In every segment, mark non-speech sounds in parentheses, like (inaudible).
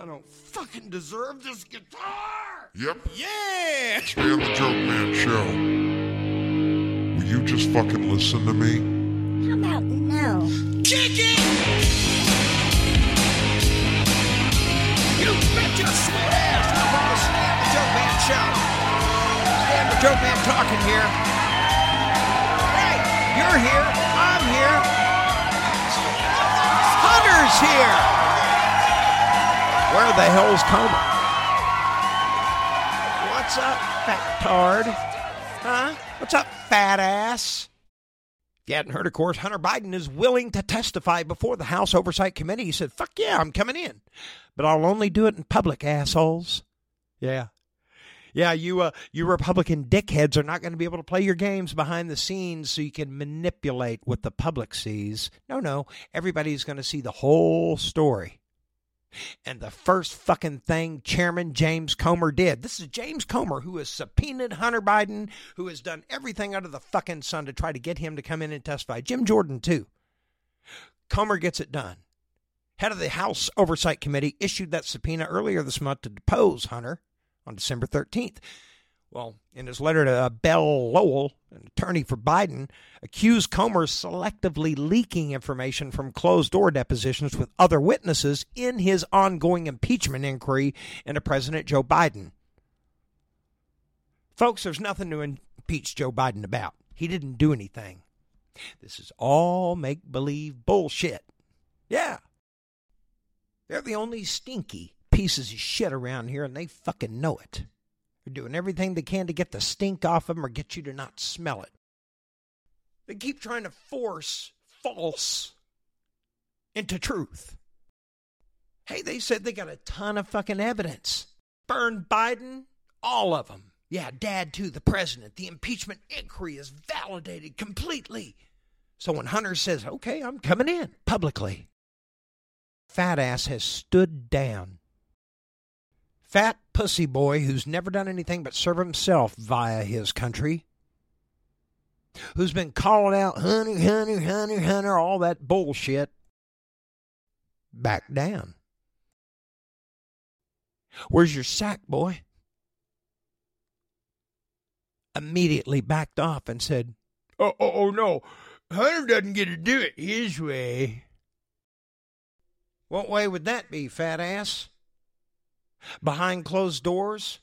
I don't fucking deserve this guitar. Yep. Yeah. Stay on the Joke Man show. Will you just fucking listen to me? How about no? Kick it. You bet your sweet ass I'm on the Stan the Joke Man show. Stan the Joke Man talking here. Hey, you're here. I'm here. Hunter's here. Where the hell's Comer? What's up, fat tard? Huh? What's up, fat ass? You hadn't heard, of course, Hunter Biden is willing to testify before the House Oversight Committee. He said, fuck yeah, I'm coming in. But I'll only do it in public, assholes. Yeah. Yeah, you uh, you Republican dickheads are not going to be able to play your games behind the scenes so you can manipulate what the public sees. No, no. Everybody's going to see the whole story. And the first fucking thing Chairman James Comer did, this is James Comer who has subpoenaed Hunter Biden, who has done everything under the fucking sun to try to get him to come in and testify. Jim Jordan, too. Comer gets it done. Head of the House Oversight Committee issued that subpoena earlier this month to depose Hunter on December 13th. Well, in his letter to uh, Abbe Lowell, an attorney for Biden, accused Comer selectively leaking information from closed door depositions with other witnesses in his ongoing impeachment inquiry into President Joe Biden. Folks, there's nothing to impeach Joe Biden about. He didn't do anything. This is all make believe bullshit. Yeah. They're the only stinky pieces of shit around here, and they fucking know it. They're doing everything they can to get the stink off of them or get you to not smell it. They keep trying to force false into truth. Hey, they said they got a ton of fucking evidence. Burn Biden, all of them. Yeah, dad too, the president. The impeachment inquiry is validated completely. So when Hunter says, okay, I'm coming in publicly, fat ass has stood down. Fat pussy boy who's never done anything but serve himself via his country, who's been calling out Hunter, Hunter, Hunter, Hunter, all that bullshit, back down. Where's your sack, boy? Immediately backed off and said, Oh, oh, oh no, Hunter doesn't get to do it his way. What way would that be, fat ass? Behind closed doors?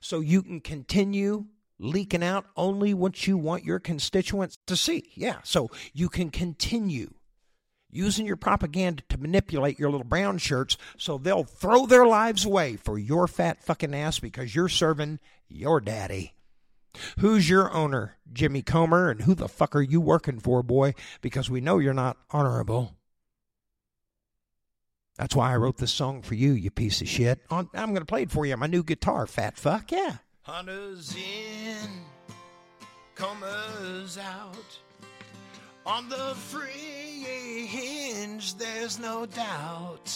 So you can continue leaking out only what you want your constituents to see. Yeah, so you can continue using your propaganda to manipulate your little brown shirts so they'll throw their lives away for your fat fucking ass because you're serving your daddy. Who's your owner, Jimmy Comer, and who the fuck are you working for, boy? Because we know you're not honorable. That's why I wrote this song for you, you piece of shit. I'm going to play it for you on my new guitar, fat fuck. Yeah. Hunter's in, Comer's out. On the fringe, there's no doubt.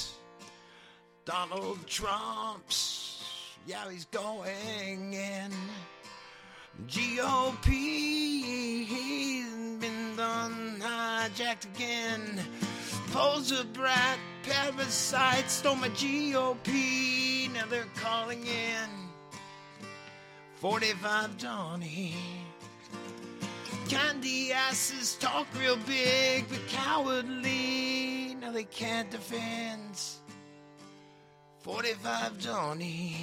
Donald Trump's, yeah, he's going in. GOP, he's been done hijacked again. Poser brat, parasite, stole my GOP. Now they're calling in 45 Johnny. Candy asses talk real big, but cowardly. Now they can't defend 45 Johnny.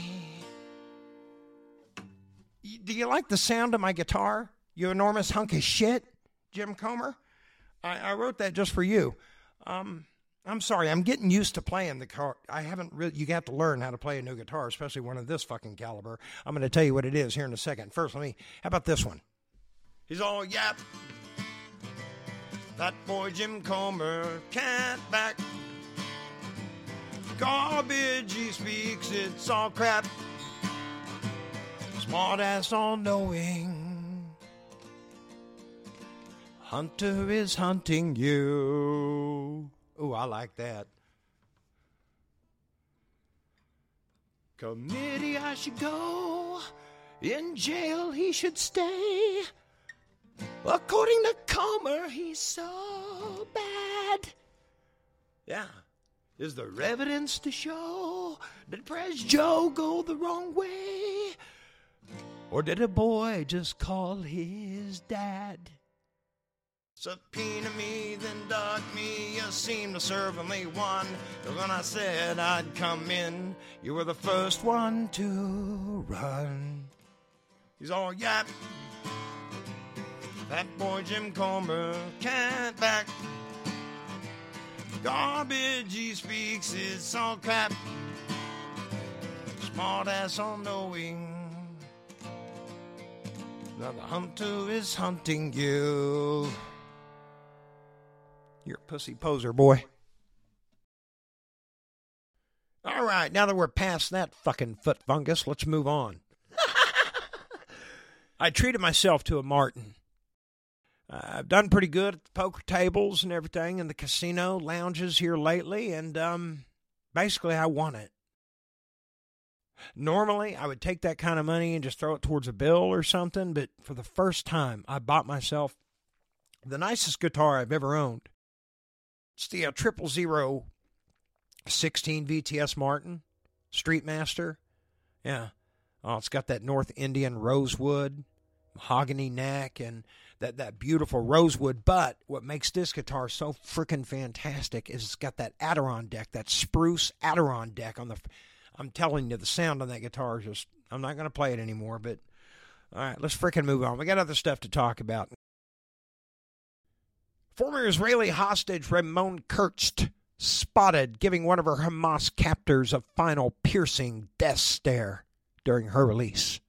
Do you like the sound of my guitar? You enormous hunk of shit, Jim Comer? I, I wrote that just for you. Um, I'm sorry, I'm getting used to playing the car. I haven't really, you got to learn how to play a new guitar, especially one of this fucking caliber. I'm going to tell you what it is here in a second. First, let me, how about this one? He's all yap. That boy Jim Comer can't back. Garbage he speaks, it's all crap. Smart ass all knowing. Hunter is hunting you. Oh, I like that. Committee, I should go. In jail, he should stay. According to Comer, he's so bad. Yeah. Is there evidence to show that Press Joe go the wrong way? Or did a boy just call his dad? Subpoena me, then duck me. You seem to serve only one. Cause when I said I'd come in, you were the first one to run. He's all yap. That boy Jim Comer can't back. Garbage he speaks, is all crap. Smart ass all knowing. Now the hunter is hunting you. You're a pussy poser, boy. All right, now that we're past that fucking foot fungus, let's move on. (laughs) I treated myself to a Martin. Uh, I've done pretty good at the poker tables and everything in the casino lounges here lately, and um, basically, I won it. Normally, I would take that kind of money and just throw it towards a bill or something, but for the first time, I bought myself the nicest guitar I've ever owned. It's the uh, zero 16 VTS Martin Streetmaster. Yeah. Oh, it's got that North Indian rosewood, mahogany neck, and that, that beautiful rosewood. But what makes this guitar so freaking fantastic is it's got that Adirondack, that spruce Adirondack on the. I'm telling you, the sound on that guitar is just. I'm not going to play it anymore, but. All right, let's freaking move on. We got other stuff to talk about. Former Israeli hostage Ramon Kurtz spotted giving one of her Hamas captors a final piercing death stare during her release.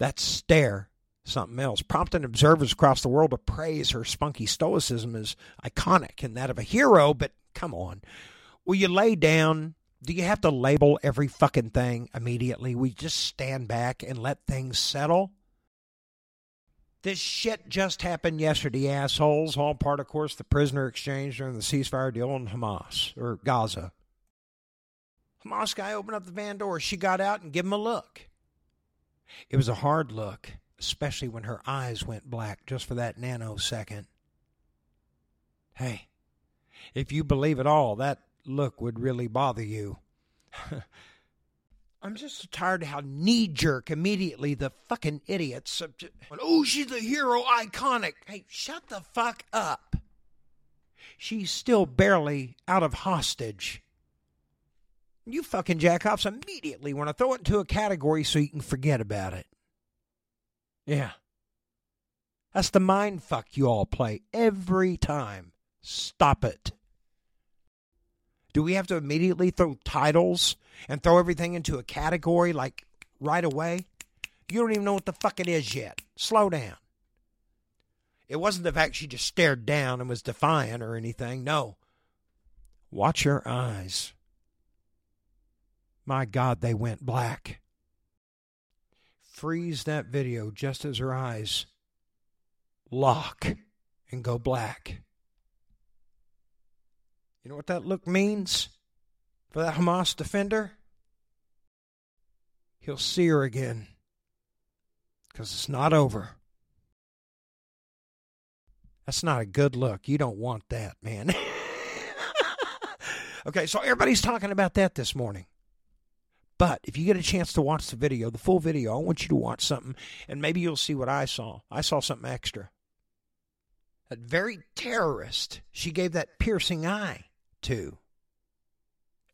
That stare, something else, prompted observers across the world to praise her spunky stoicism as iconic and that of a hero, but come on. Will you lay down? Do you have to label every fucking thing immediately? We just stand back and let things settle? This shit just happened yesterday, assholes. All part, of course, the prisoner exchange during the ceasefire deal in Hamas or Gaza. Hamas guy opened up the van door. She got out and gave him a look. It was a hard look, especially when her eyes went black just for that nanosecond. Hey, if you believe it all, that look would really bother you. (laughs) I'm just tired of how knee jerk immediately the fucking idiots. Oh, she's a hero, iconic. Hey, shut the fuck up. She's still barely out of hostage. You fucking jackoffs immediately want to throw it into a category so you can forget about it. Yeah. That's the mind fuck you all play every time. Stop it. Do we have to immediately throw titles and throw everything into a category like right away? You don't even know what the fuck it is yet. Slow down. It wasn't the fact she just stared down and was defiant or anything. No. Watch your eyes. My God, they went black. Freeze that video just as her eyes lock and go black. You know what that look means for that Hamas defender? He'll see her again because it's not over. That's not a good look. You don't want that, man. (laughs) okay, so everybody's talking about that this morning. But if you get a chance to watch the video, the full video, I want you to watch something, and maybe you'll see what I saw. I saw something extra. That very terrorist she gave that piercing eye to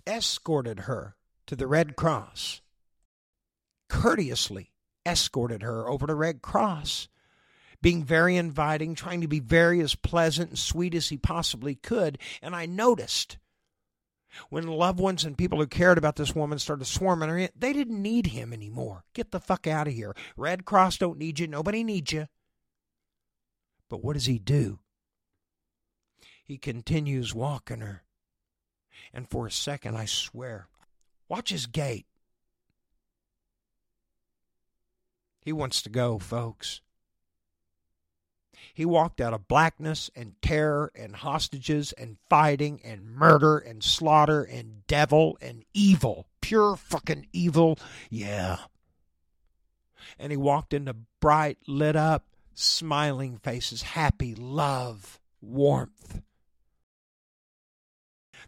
escorted her to the Red Cross, courteously escorted her over to Red Cross, being very inviting, trying to be very as pleasant and sweet as he possibly could. And I noticed when loved ones and people who cared about this woman started swarming her in, they didn't need him anymore. Get the fuck out of here. Red Cross don't need you. Nobody needs you. But what does he do? He continues walking her. And for a second, I swear, watch his gait. He wants to go, folks. He walked out of blackness and terror and hostages and fighting and murder and slaughter and devil and evil. Pure fucking evil. Yeah. And he walked into bright, lit up, smiling faces, happy, love, warmth.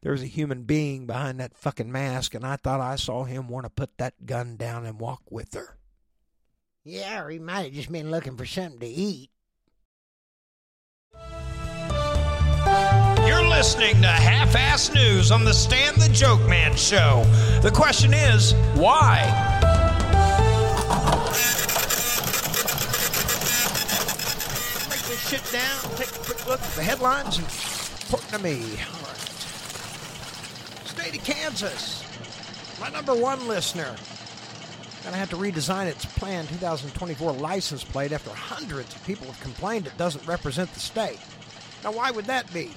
There was a human being behind that fucking mask, and I thought I saw him want to put that gun down and walk with her. Yeah, or he might have just been looking for something to eat. You're listening to Half Ass News on the Stan the Joke Man show. The question is, why? Break this shit down, take a quick look at the headlines, and report to me. Kansas, my number one listener. Gonna have to redesign its planned 2024 license plate after hundreds of people have complained it doesn't represent the state. Now, why would that be?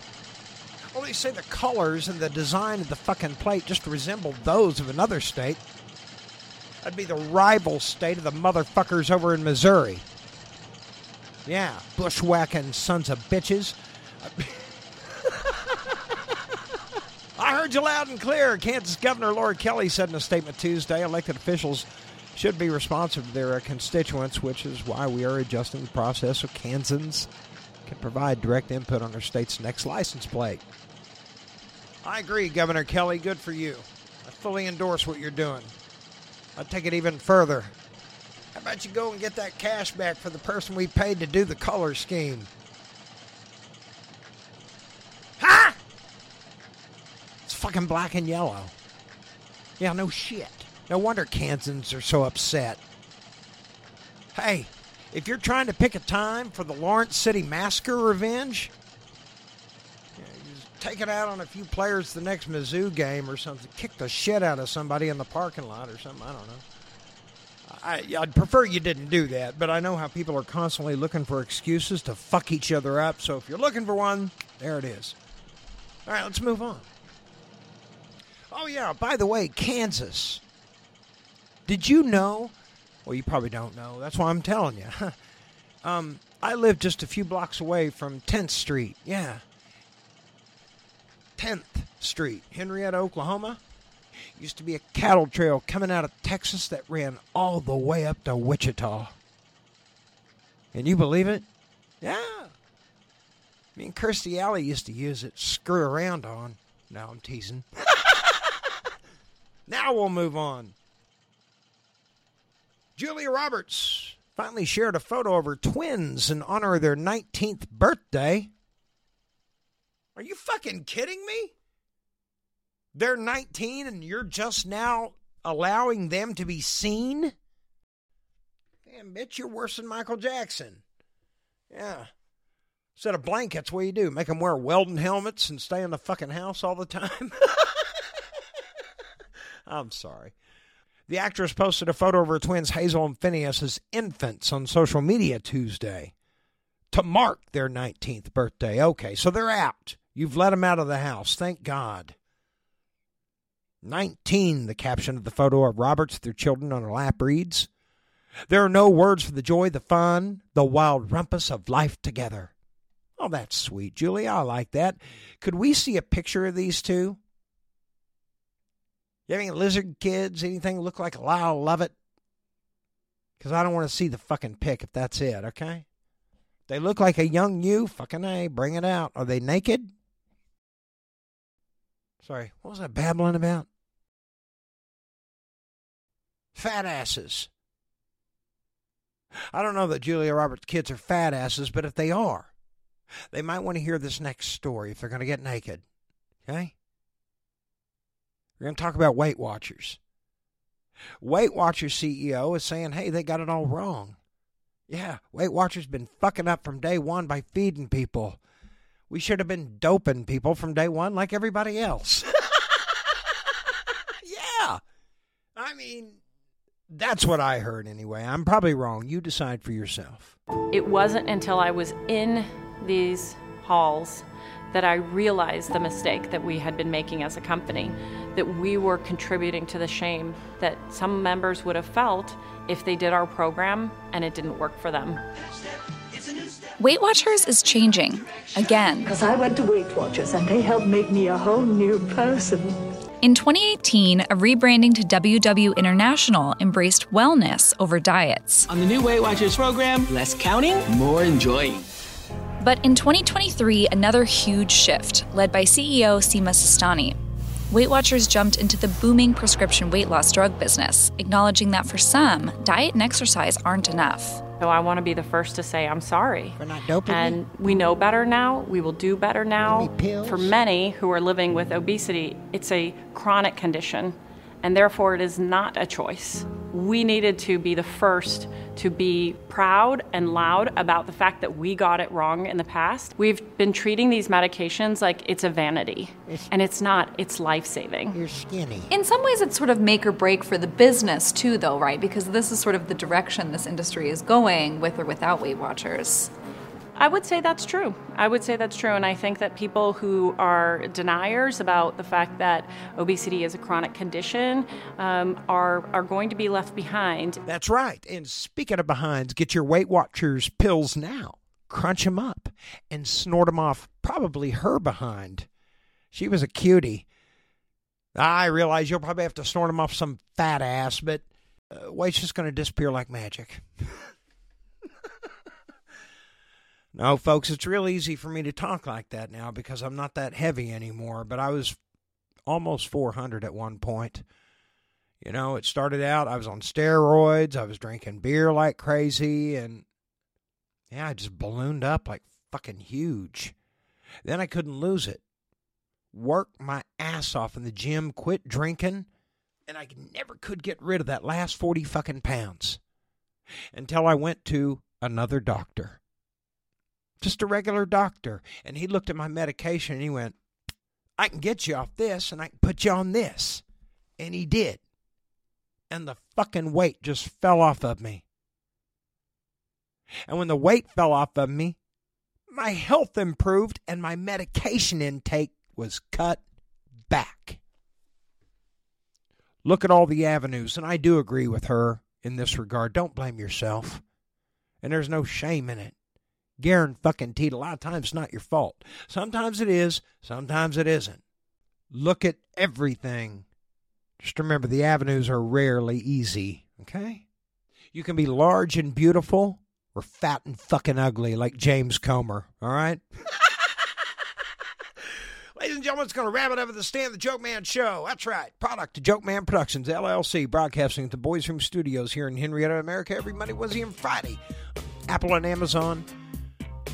Well, they say the colors and the design of the fucking plate just resemble those of another state. That'd be the rival state of the motherfuckers over in Missouri. Yeah, bushwhacking sons of bitches. (laughs) I heard you loud and clear. Kansas Governor Laura Kelly said in a statement Tuesday elected officials should be responsive to their constituents, which is why we are adjusting the process so Kansans can provide direct input on their state's next license plate. I agree, Governor Kelly. Good for you. I fully endorse what you're doing. I'd take it even further. How about you go and get that cash back for the person we paid to do the color scheme? Ha! It's fucking black and yellow. Yeah, no shit. No wonder Kansans are so upset. Hey, if you're trying to pick a time for the Lawrence City Massacre revenge, just take it out on a few players the next Mizzou game or something. Kick the shit out of somebody in the parking lot or something. I don't know. I, I'd prefer you didn't do that, but I know how people are constantly looking for excuses to fuck each other up. So if you're looking for one, there it is. All right, let's move on. Oh, yeah, by the way, Kansas. Did you know? Well, you probably don't know. That's why I'm telling you. (laughs) um, I live just a few blocks away from 10th Street. Yeah. 10th Street, Henrietta, Oklahoma. Used to be a cattle trail coming out of Texas that ran all the way up to Wichita. Can you believe it? Yeah. Me and Kirstie Alley used to use it, screw around on. Now I'm teasing. (laughs) now we'll move on. Julia Roberts finally shared a photo of her twins in honor of their 19th birthday. Are you fucking kidding me? They're 19 and you're just now allowing them to be seen? Damn, bitch, you're worse than Michael Jackson. Yeah. Instead of blankets, what do you do? Make them wear welding helmets and stay in the fucking house all the time? (laughs) I'm sorry. The actress posted a photo of her twins Hazel and Phineas as infants on social media Tuesday to mark their 19th birthday. Okay, so they're out. You've let them out of the house. Thank God. 19, the caption of the photo of Roberts, with their children on her lap reads. There are no words for the joy, the fun, the wild rumpus of life together. Oh, that's sweet, Julie. I like that. Could we see a picture of these two? You have any lizard kids? Anything look like Lyle Lovett? Because I don't want to see the fucking pic if that's it, okay? They look like a young you, fucking A, bring it out. Are they naked? Sorry, what was I babbling about? Fat asses. I don't know that Julia Roberts' kids are fat asses, but if they are, they might want to hear this next story if they're going to get naked. Okay? We're going to talk about Weight Watchers. Weight Watchers CEO is saying, hey, they got it all wrong. Yeah, Weight Watchers been fucking up from day one by feeding people. We should have been doping people from day one like everybody else. (laughs) yeah. I mean, that's what I heard anyway. I'm probably wrong. You decide for yourself. It wasn't until I was in these halls that I realized the mistake that we had been making as a company, that we were contributing to the shame that some members would have felt if they did our program and it didn't work for them. Weight Watchers is changing again. Because I went to Weight Watchers and they helped make me a whole new person. In 2018, a rebranding to WW International embraced wellness over diets. On the new Weight Watchers program, less counting, more enjoying. But in 2023, another huge shift, led by CEO Sima Sistani. Weight Watchers jumped into the booming prescription weight loss drug business, acknowledging that for some, diet and exercise aren't enough. So I want to be the first to say I'm sorry. For not doping And you? we know better now. We will do better now. Give? For many who are living with obesity, it's a chronic condition, and therefore it is not a choice. We needed to be the first to be proud and loud about the fact that we got it wrong in the past. We've been treating these medications like it's a vanity, It's- and it's not. It's life saving. You're skinny. In some ways, it's sort of make or break for the business, too, though, right? Because this is sort of the direction this industry is going with or without Weight Watchers. I would say that's true. I would say that's true. And I think that people who are deniers about the fact that obesity is a chronic condition um, are, are going to be left behind. That's right. And speaking of behinds, get your Weight Watchers pills now. Crunch them up and snort them off probably her behind. She was a cutie. I realize you'll probably have to snort them off some fat ass, but uh, weight's just going to disappear like magic. (laughs) no, folks, it's real easy for me to talk like that now because I'm not that heavy anymore, but I was almost 400 at one point. You know, it started out, I was on steroids, I was drinking beer like crazy, and yeah, I just ballooned up like fucking huge. Then I couldn't lose it. Worked my ass off in the gym, quit drinking, and I never could get rid of that last 40 fucking pounds until I went to another doctor. Just a regular doctor. And he looked at my medication and he went, I can get you off this and I can put you on this. And he did and the fucking weight just fell off of me. And when the weight fell off of me, my health improved and my medication intake was cut back. Look at all the avenues, and I do agree with her in this regard. Don't blame yourself. And there's no shame in it. Fucking teed, a lot of times it's not your fault. Sometimes it is, sometimes it isn't. Look at everything just remember the avenues are rarely easy, okay? You can be large and beautiful or fat and fucking ugly like James Comer, all right? (laughs) Ladies and gentlemen, it's going to wrap it up at the Stan the Joke Man show. That's right. Product of Joke Man Productions, LLC, broadcasting at the Boys Room Studios here in Henrietta, America, every Monday, Wednesday, and Friday. Apple and Amazon.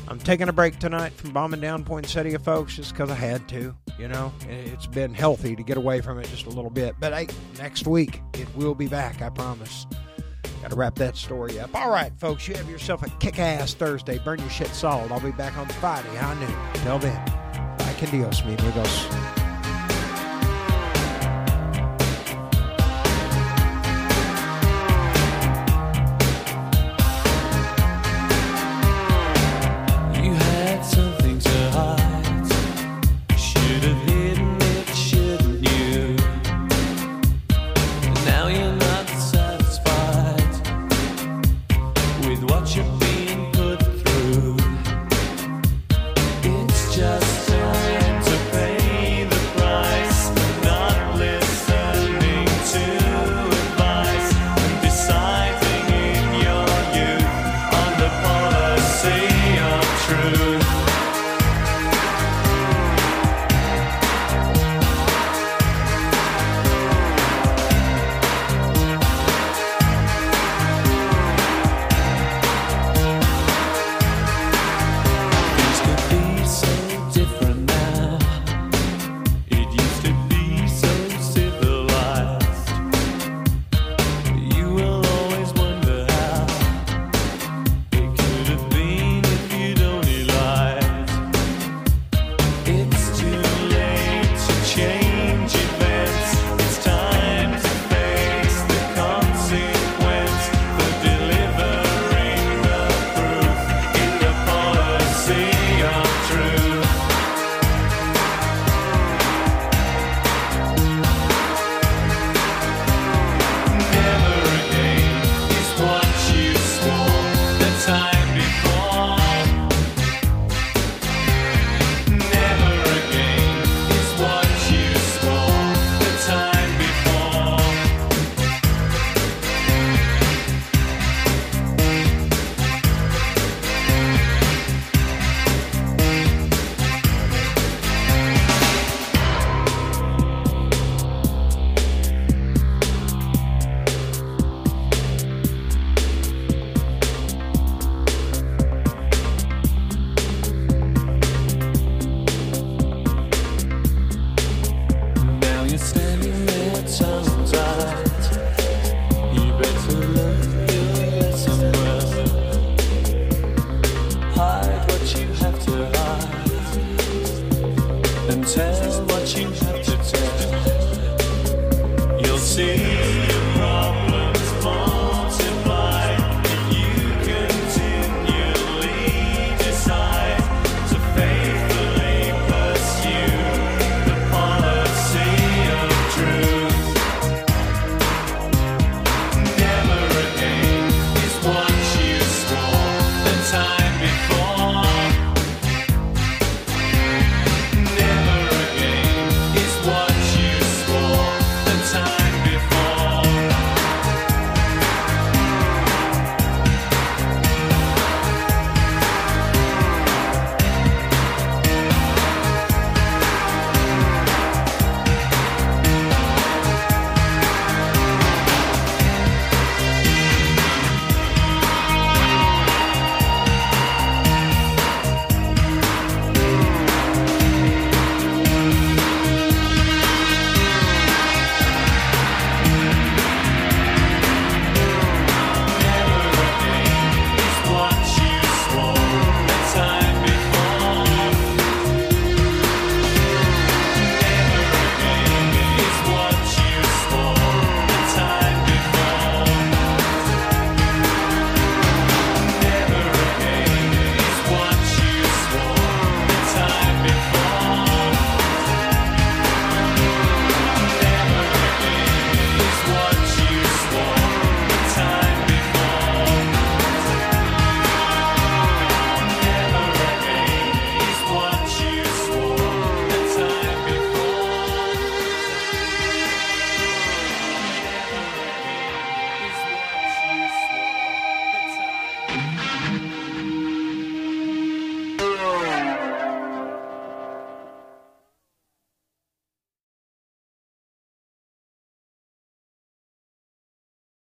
I'm taking a break tonight from bombing down poinsettia, folks, just because I had to. You know, it's been healthy to get away from it just a little bit. But hey, next week it will be back, I promise. Got to wrap that story up. All right, folks, you have yourself a kick ass Thursday. Burn your shit solid. I'll be back on Friday, high noon. Till then, bye can mi amigos.